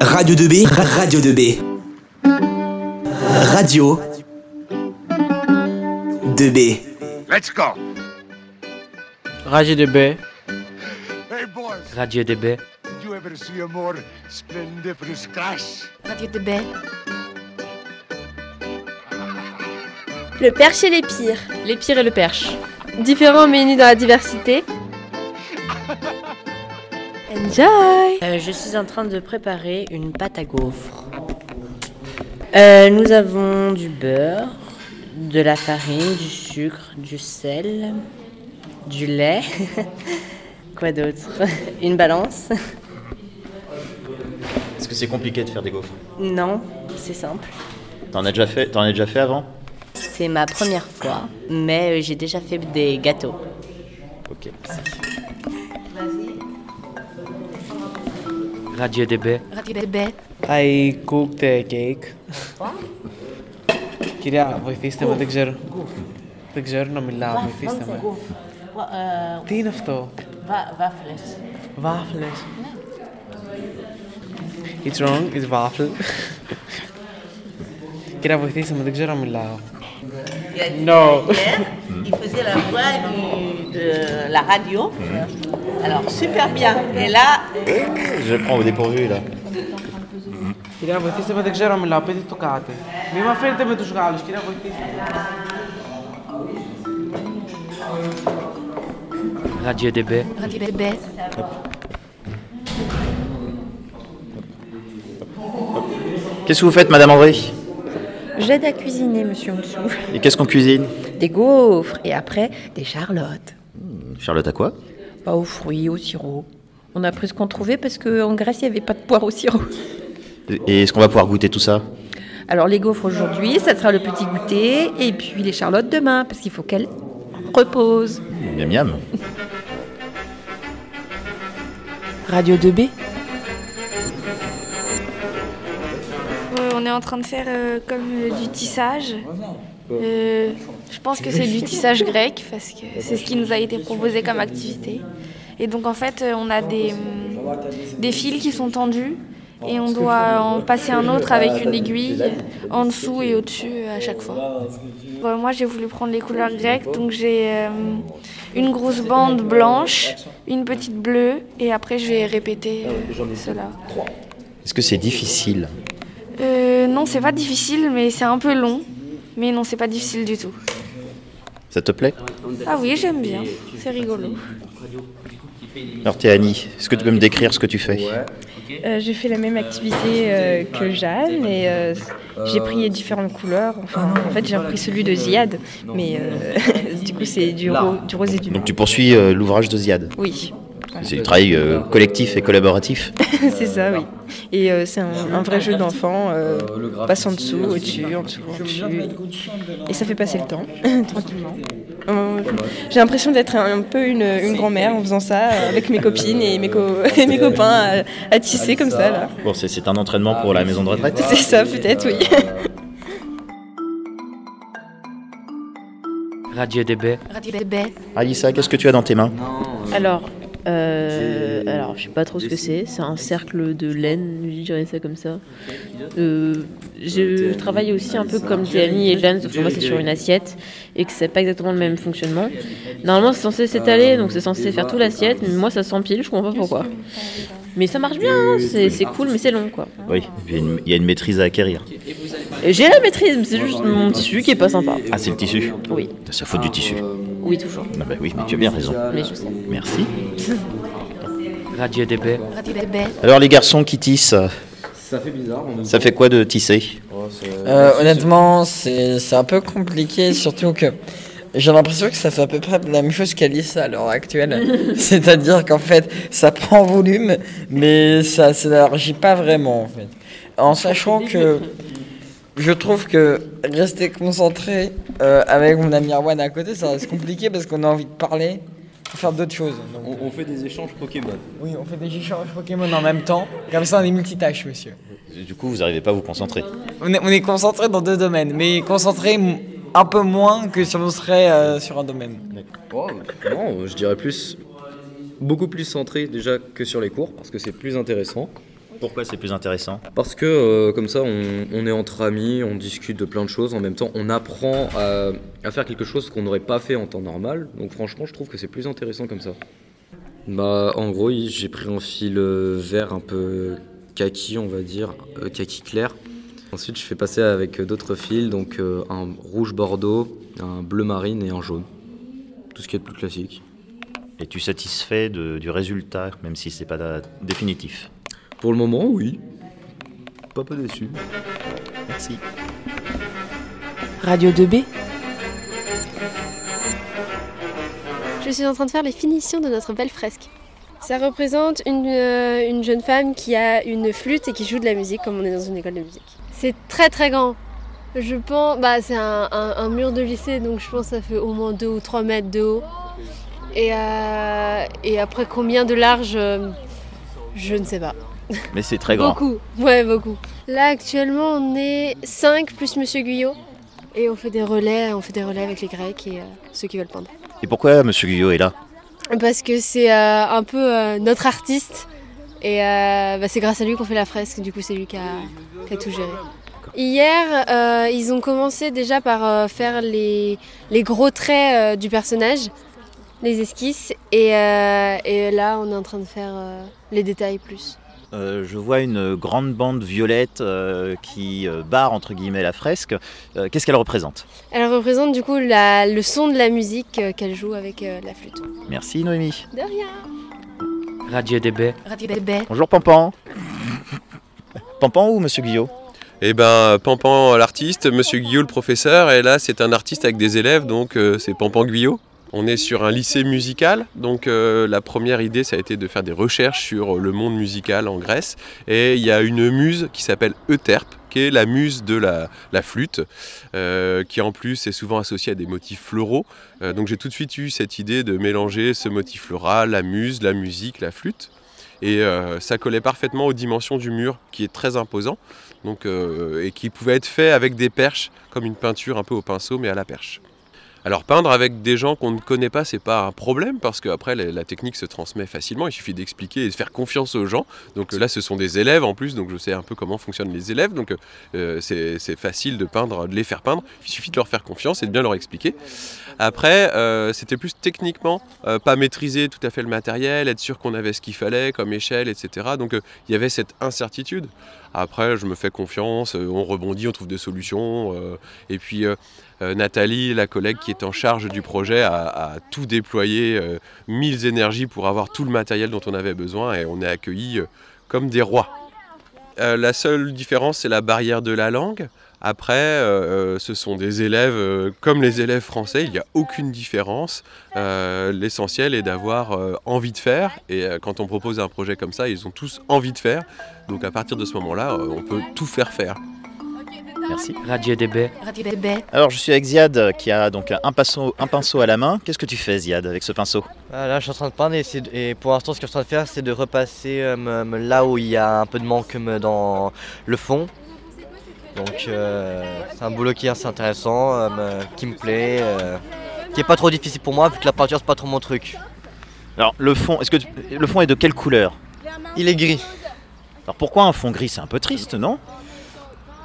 Radio 2B, Radio 2B. Radio 2B. Let's go. Radio DB. Hey boys, Radio DB. did you ever see a more splendiferous crash? Radio de baie. Le perche et les pires. Les pires et le perche. Différents menus dans la diversité. Enjoy Euh, je suis en train de préparer une pâte à gaufres. Euh, nous avons du beurre, de la farine, du sucre, du sel, du lait. Quoi d'autre? Une balance Est-ce que c'est compliqué de faire des gaufres? Non, c'est simple. T'en as déjà fait T'en as déjà fait avant? C'est ma première fois, mais euh, j'ai déjà fait des gâteaux. Ok. Radio DB. I cook the cake. Κυρία, βοηθήστε με, δεν ξέρω. Δεν ξέρω να μιλάω, βοηθήστε με. Τι είναι αυτό; Βάφλες. Βάφλες. It's wrong, it's waffle. Κυρία, βοηθήστε με, δεν ξέρω να μιλάω. No. Il faisait la voix de la radio. Mm. Alors, super bien. Et là, Je prends au dépourvu là. Κυρία, βοηθήστε με, δεν ξέρω να μιλάω, πείτε το κάτι. Μην με αφήνετε με τους Γάλλους, κυρία, βοηθήστε με. Radio DB. Radio de baie. Qu'est-ce que vous faites, Madame André J'aide à cuisiner, monsieur en dessous. Et qu'est-ce qu'on cuisine Des gaufres et après des charlottes. Charlotte à quoi Pas aux fruits, au sirop. On a pris ce qu'on trouvait parce qu'en Grèce, il n'y avait pas de poire au sirop. Et est-ce qu'on va pouvoir goûter tout ça? Alors les gaufres aujourd'hui, ça sera le petit goûter. Et puis les charlottes demain, parce qu'il faut qu'elles reposent. Miam miam. Radio de baie. Euh, On est en train de faire euh, comme euh, du tissage. Euh, je pense que c'est du tissage grec parce que c'est ce qui nous a été proposé comme activité. Et donc en fait, euh, on a des, hum, des fils qui sont tendus et on doit en passer un autre avec une aiguille en dessous et au-dessus euh, à chaque fois. Bon, moi, j'ai voulu prendre les couleurs grecques, donc j'ai euh, une grosse bande blanche, une petite bleue et après je vais répéter euh, cela. Est-ce que c'est difficile? Euh, non, c'est pas difficile, mais c'est un peu long. Mais non, c'est pas difficile du tout. Ça te plaît Ah oui, j'aime bien. C'est rigolo. Alors t'es Annie, est-ce que tu peux me décrire ce que tu fais Euh, j'ai fait la même activité euh, que Jeanne et euh, j'ai pris différentes couleurs. Enfin, en fait, j'ai repris celui de Ziad, mais euh, du coup, c'est du, ro- du rose et du blanc. Donc tu poursuis euh, l'ouvrage de Ziad. Oui, C'est du travail euh, collectif et collaboratif. c'est ça, oui. Et euh, c'est un, un vrai jeu d'enfant. Euh, passe en dessous, au-dessus, en dessous, en dessus. Et ça fait passer le temps, tranquillement. Euh, J'ai l'impression d'être un, un peu une, une grand-mère en faisant ça, avec mes copines et mes, co- et mes copains à, à tisser comme ça, là. Bon, c'est un entraînement pour la maison de retraite C'est ça, peut-être, oui. Radio DB. Radio baie. Alissa, qu'est-ce que tu as dans tes mains? Alors, euh, alors je sais pas trop ce que c'est. C'est un cercle de laine, je dirais ça comme ça. Euh, je travaille aussi un peu comme Théanie et Jeanne, sauf que moi c'est sur une assiette et que c'est pas exactement le même fonctionnement. Normalement c'est censé s'étaler, donc c'est censé faire tout l'assiette, mais moi ça s'empile, je comprends pas pourquoi. Mais ça marche bien, hein, c'est c'est cool, mais c'est long quoi. Oui, il y, a une, maîtrise à acquérir. J'ai la maîtrise, mais c'est juste mon tissu qui est pas sympa. Ah, c'est le tissu Oui, C'est la faute du tissu. Oui toujours. Ah bah oui, mais tu as bien raison. Mais je sais. Merci. Radio DB. Radio baie. Alors les garçons qui tissent, Ça fait bizarre. On ça fait quoi de tisser Euh, honnêtement, c'est c'est un peu compliqué, surtout que j'ai l'impression que ça fait à peu près la même chose qu'Alice à l'heure actuelle. C'est-à-dire qu'en fait, ça prend volume, mais ça s'élargit pas vraiment, en fait. En sachant que je trouve que rester concentré euh, avec mon ami Arwan à côté, ça reste compliqué parce qu'on a envie de parler, de faire d'autres choses. Donc, On, on fait des échanges Pokémon. oui, on fait des échanges Pokémon en même temps. Comme ça, on est multitâche, monsieur. Du coup, vous n'arrivez pas à vous concentrer. On est, on est concentré dans deux domaines, mais concentré un peu moins que si on serait euh, sur un domaine. Oh, non, je dirais plus. Beaucoup plus centré déjà que sur les cours, parce que c'est plus intéressant. Pourquoi c'est plus intéressant Parce que euh, comme ça, on, on est entre amis, on discute de plein de choses en même temps, on apprend à, à faire quelque chose qu'on n'aurait pas fait en temps normal. Donc franchement, je trouve que c'est plus intéressant comme ça. Bah, en gros, j'ai pris un fil euh, vert un peu kaki, on va dire, euh, kaki clair. Ensuite, je fais passer avec d'autres fils, donc euh, un rouge bordeaux, un bleu marine et un jaune. Tout ce qui est de plus classique. Et tu satisfait de- du résultat, même si c'est pas définitif Pour le moment, oui. Pas peu déçu. Merci. Radio 2B. Je suis en train de faire les finitions de notre belle fresque. Ça représente une, euh, une jeune femme qui a une flûte et qui joue de la musique comme on est dans une école de musique. C'est très très grand. Je pense, bah c'est un, un- un mur de lycée donc je pense que ça fait au moins 2 ou 3 mètres de haut. Et, euh, et après combien de large, euh, je ne sais pas. Mais c'est très grand. Beaucoup, ouais beaucoup. Là actuellement on est 5 plus Monsieur Guyot et on fait des relais, on fait des relais avec les Grecs et euh, ceux qui veulent peindre. Et pourquoi Monsieur Guyot est là? Parce que c'est euh, un peu euh, notre artiste et bah, c'est grâce à lui qu'on fait la fresque, du coup c'est lui qui a, qui a tout géré. Hier, ils ont commencé déjà par faire les, les gros traits du personnage, les esquisses, et, euh, et là on est en train de faire euh, les détails plus. Euh, je vois une grande bande violette euh, qui euh, barre entre guillemets la fresque. Euh, Qu'est-ce qu'elle représente? Elle représente du coup la- le son de la musique euh, qu'elle joue avec euh, la flûte. Merci Noémie. De rien Radio DB. Radio bébé. Bonjour Pampan. Pampan ou Monsieur Guyot Eh ben, Pampan l'artiste, Monsieur Guillot le professeur, et là c'est un artiste avec des élèves, donc euh, c'est Pampan Guyot. On est sur un lycée musical, donc euh, la première idée ça a été de faire des recherches sur le monde musical en Grèce, et il y a une muse qui s'appelle Euterpe, qui est la muse de la, flûte, euh, qui en plus est souvent associée à des motifs floraux. Euh, donc j'ai tout de suite eu cette idée de mélanger ce motif floral, la muse, la musique, la flûte. Et euh, ça collait parfaitement aux dimensions du mur, qui est très imposant, euh, et qui pouvait être fait avec des perches, comme une peinture un peu au pinceau, mais à la perche. Alors peindre avec des gens qu'on ne connaît pas, c'est pas un problème parce qu'après la, la technique se transmet facilement. Il suffit d'expliquer et de faire confiance aux gens. Donc là, ce sont des élèves en plus, donc je sais un peu comment fonctionnent les élèves. Donc euh, c'est facile de peindre, de les faire peindre. Il suffit de leur faire confiance et de bien leur expliquer. Après, euh, c'était plus techniquement, euh, pas maîtriser tout à fait le matériel, être sûr qu'on avait ce qu'il fallait comme échelle, etc. Donc il y avait cette incertitude. Après, je me fais confiance, on rebondit, on trouve des solutions. et puis Nathalie, la collègue qui est en charge du projet, a, tout déployé, euh, mille énergies pour avoir tout le matériel dont on avait besoin et on est accueillis euh, comme des rois. Euh, la seule différence, c'est la barrière de la langue. Après, ce sont des élèves comme les élèves français, il n'y a aucune différence. L'essentiel est d'avoir envie de faire. Et quand on propose un projet comme ça, ils ont tous envie de faire. Donc à partir de ce moment-là, on peut tout faire faire. Merci. Radio DB. Radio bébé. Alors je suis avec Ziad euh, qui a donc un pinceau, un pinceau à la main. Qu'est-ce que tu fais Ziad avec ce pinceau? Ah, là, je suis en train de peindre et, c'est- et pour l'instant, ce que je suis en train de faire, c'est de repasser euh, me- me- là où il y a un peu de manque me, dans le fond. Donc, euh, c'est un boulot qui est assez intéressant, euh, me- qui me plaît, euh, qui est pas trop difficile pour moi vu que la peinture, c'est pas trop mon truc. Alors le fond, est-ce que tu- le fond est de quelle couleur? Il est gris. Alors pourquoi un fond gris? C'est un peu triste, non?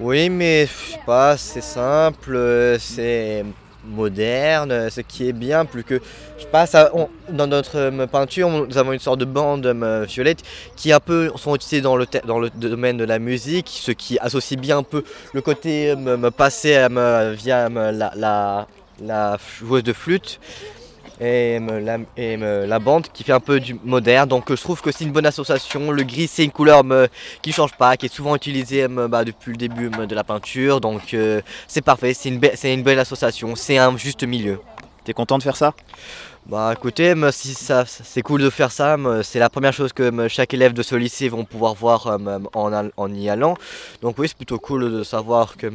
Oui, mais je sais pas, c'est simple, c'est moderne, ce qui est bien, plus que je sais pas, ça, dans notre euh, peinture, nous avons une sorte de bande euh, violette qui un peu sont utilisées dans le, dans le domaine de la musique, ce qui associe bien un peu le côté euh, me, me- via la, la joueuse de flûte et, la, et me, la bande qui fait un peu du moderne. Donc euh, je trouve que c'est une bonne association. Le gris c'est une couleur me, qui ne change pas, qui est souvent utilisée me, bah, depuis le début me, de la peinture. Donc euh, c'est parfait, c'est une, be- c'est une belle association, c'est un juste milieu. T'es content de faire ça? Bah écoutez, si ça, c'est cool de faire ça, c'est la première chose que chaque élève de ce lycée vont pouvoir voir euh, en, y allant. Donc oui, c'est plutôt cool de savoir que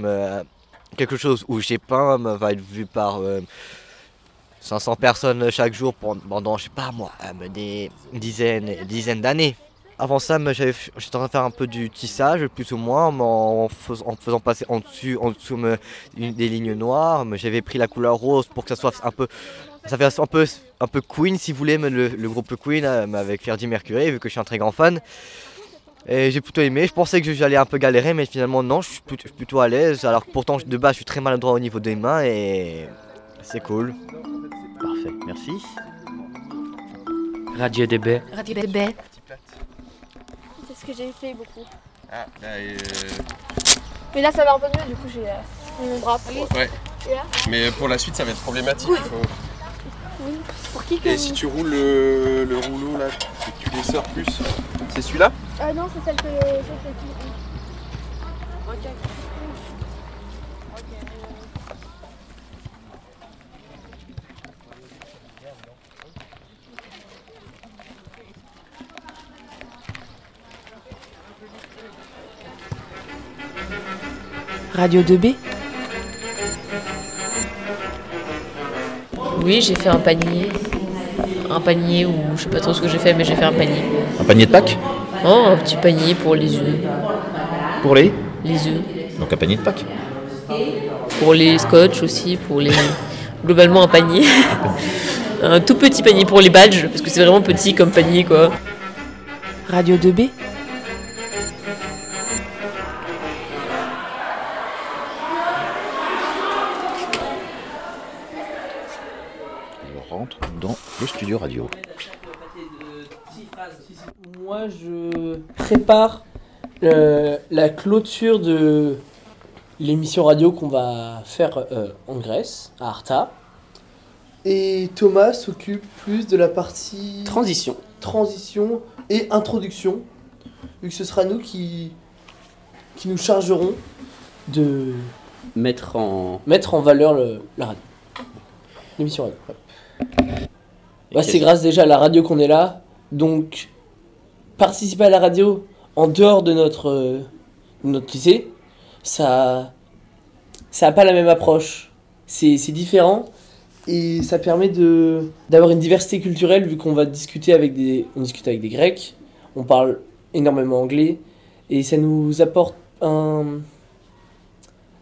quelque chose où j'ai peint va être vu par euh, 500 personnes chaque jour pendant, je sais pas moi, euh, des dizaines, dizaines d'années. Avant ça, j'étais en train de faire un peu du tissage, plus ou moins, en, fais- en faisant passer en dessus, en dessous des lignes noires. J'avais pris la couleur rose pour que ça soit un peu, ça fait un peu, un peu Queen, si vous voulez, le, le groupe Queen euh, avec Freddie Mercury, vu que je suis un très grand fan. Et j'ai plutôt aimé. Je pensais que j'allais un peu galérer, mais finalement non, je suis plutôt, je suis plutôt à l'aise. Alors que pourtant de base je suis très maladroit au niveau des mains et c'est cool. Parfait, merci. Radio DB. Radio DB. C'est ce que j'ai fait beaucoup. Ah, là, euh, Mais là, ça va un peu mieux, du coup, j'ai euh, mon bras. Ouais. Et là Mais pour la suite, ça va être problématique. Oui. il faut- Oui. Pour qui que. Et si tu roules le, le rouleau là, et que tu les sors plus, c'est celui-là? Ah non, c'est celle que. celle que- Ok. Radio 2B. Oui, j'ai fait un panier. Un panier ou je sais pas trop ce que j'ai fait, mais j'ai fait un panier. Un panier de Pâques Oh, un petit panier pour les œufs. Pour les Les œufs. Donc un panier de Pâques. Pour les scotch aussi, pour les. Globalement, un panier. un tout petit panier pour les badges, parce que c'est vraiment petit comme panier, quoi. Radio 2B. Studio radio. Moi, je prépare euh, la clôture de l'émission radio qu'on va faire euh, en Grèce, à Arta. Et Thomas s'occupe plus de la partie Transition. transition et introduction, vu que ce sera nous qui, qui nous chargerons de Mettre en. mettre en valeur le- la radio. L'émission radio. ouais. Bah, c'est grâce déjà à la radio qu'on est là. Donc, participer à la radio en dehors de notre, euh, notre lycée, ça ça n'a pas la même approche. C'est différent et ça permet de d'avoir une diversité culturelle vu qu'on va discuter avec des on discute avec des Grecs, on parle énormément anglais et ça nous apporte un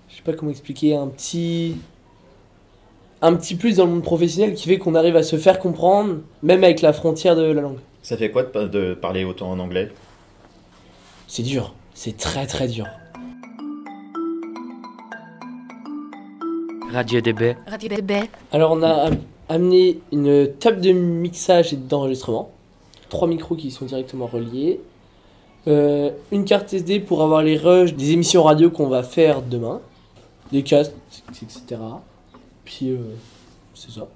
je sais pas comment expliquer un petit un petit plus dans le monde professionnel qui fait qu'on arrive à se faire comprendre même avec la frontière de la langue. Ça fait quoi de, pa- de parler autant en anglais? C'est dur, c'est très très dur. Radio DB. Radio DB. Alors on a am- amené une table de mixage et d'enregistrement, trois micros qui sont directement reliés, euh, une carte SD pour avoir les rushs des émissions radio qu'on va faire demain, des casques, etc. Puis euh, c'est ça.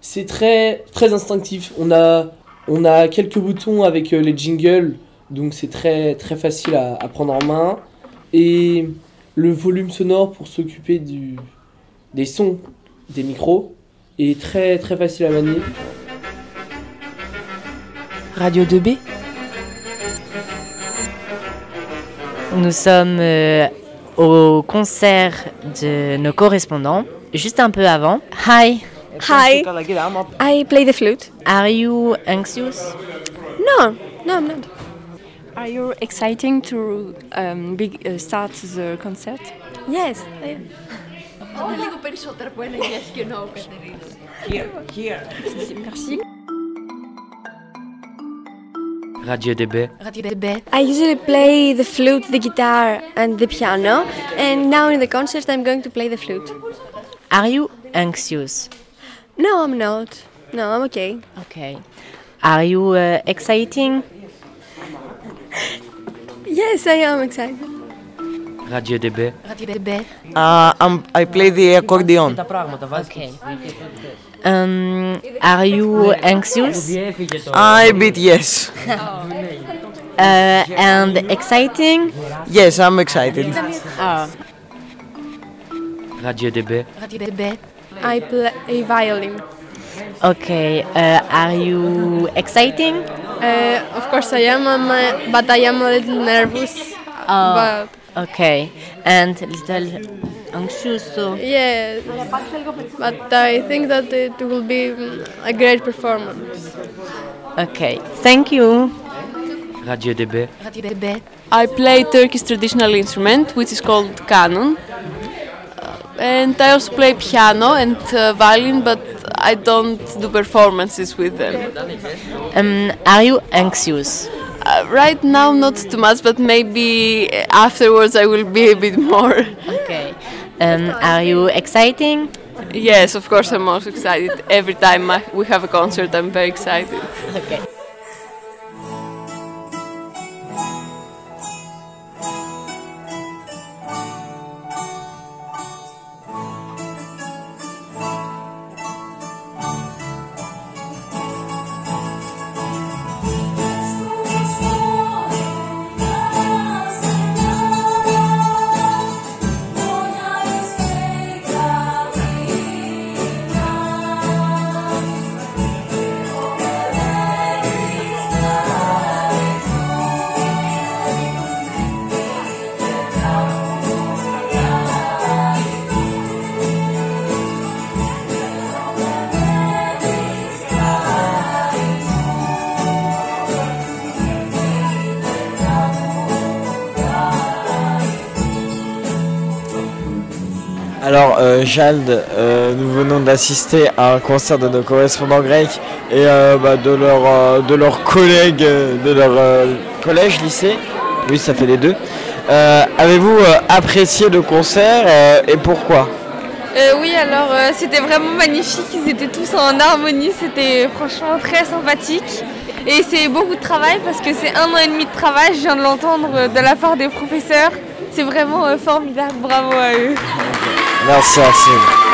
C'est très très instinctif. On a quelques boutons avec euh, les jingles, donc c'est très facile à, prendre en main et le volume sonore pour s'occuper du des sons des micros est très très facile à manier. Radio 2B. Nous sommes euh, au concert de nos correspondants, juste un peu avant. Hi. Hi. I play the flute. Are you anxious? No, no, I'm not. Are you exciting to um, big, uh, start the concert? Yes, I am. λίγο περισσότερο από ένα yes και no, Κατερίνα. Here, here. Merci. Radio DB. Radio DB. I usually play the flute, the guitar, and the piano, and now in the concert I'm going to play the flute. Are you anxious? No, I'm not. No, I'm okay. Okay. Are you uh, exciting? Yes, I am excited. Radio DB. Radio DB. Uh, I'm, I play the accordion. Okay. Um, are you anxious? I bit yes. Uh, and exciting? Yes, I'm excited. Ah. Radio DB. Radio DB. I play a violin. Okay. Uh, are you exciting? Uh, of course I am, um, uh, but I am a little nervous. Oh, But okay. And little anxious. So. yes, but I think that it will be mm, a great performance. Okay. Thank you. Radio DB. Radio DB. I play Turkish traditional instrument, which is called canon. And I also play piano and uh, violin, but I don't do performances with them. Um, are you anxious? Uh, right now, not too much, but maybe afterwards I will be a bit more. Okay. Um, are you exciting? Yes, of course, I'm most excited. Every time I, we have a concert, I'm very excited. Okay. Euh, euh, nous venons d'assister à un concert de nos correspondants grecs et euh, de, leur, euh, de leurs collègues euh, de leur euh, collège, lycée. Oui, ça fait les deux. Euh, Avez-vous euh, apprécié le concert euh, et pourquoi? Euh, oui, alors euh, c'était vraiment magnifique. Ils étaient tous en harmonie. C'était franchement très sympathique. Et c'est beaucoup de travail parce que c'est un an et demi de travail. Je viens de l'entendre euh, de la part des professeurs. C'est vraiment euh, formidable. Bravo à eux. Merci, merci.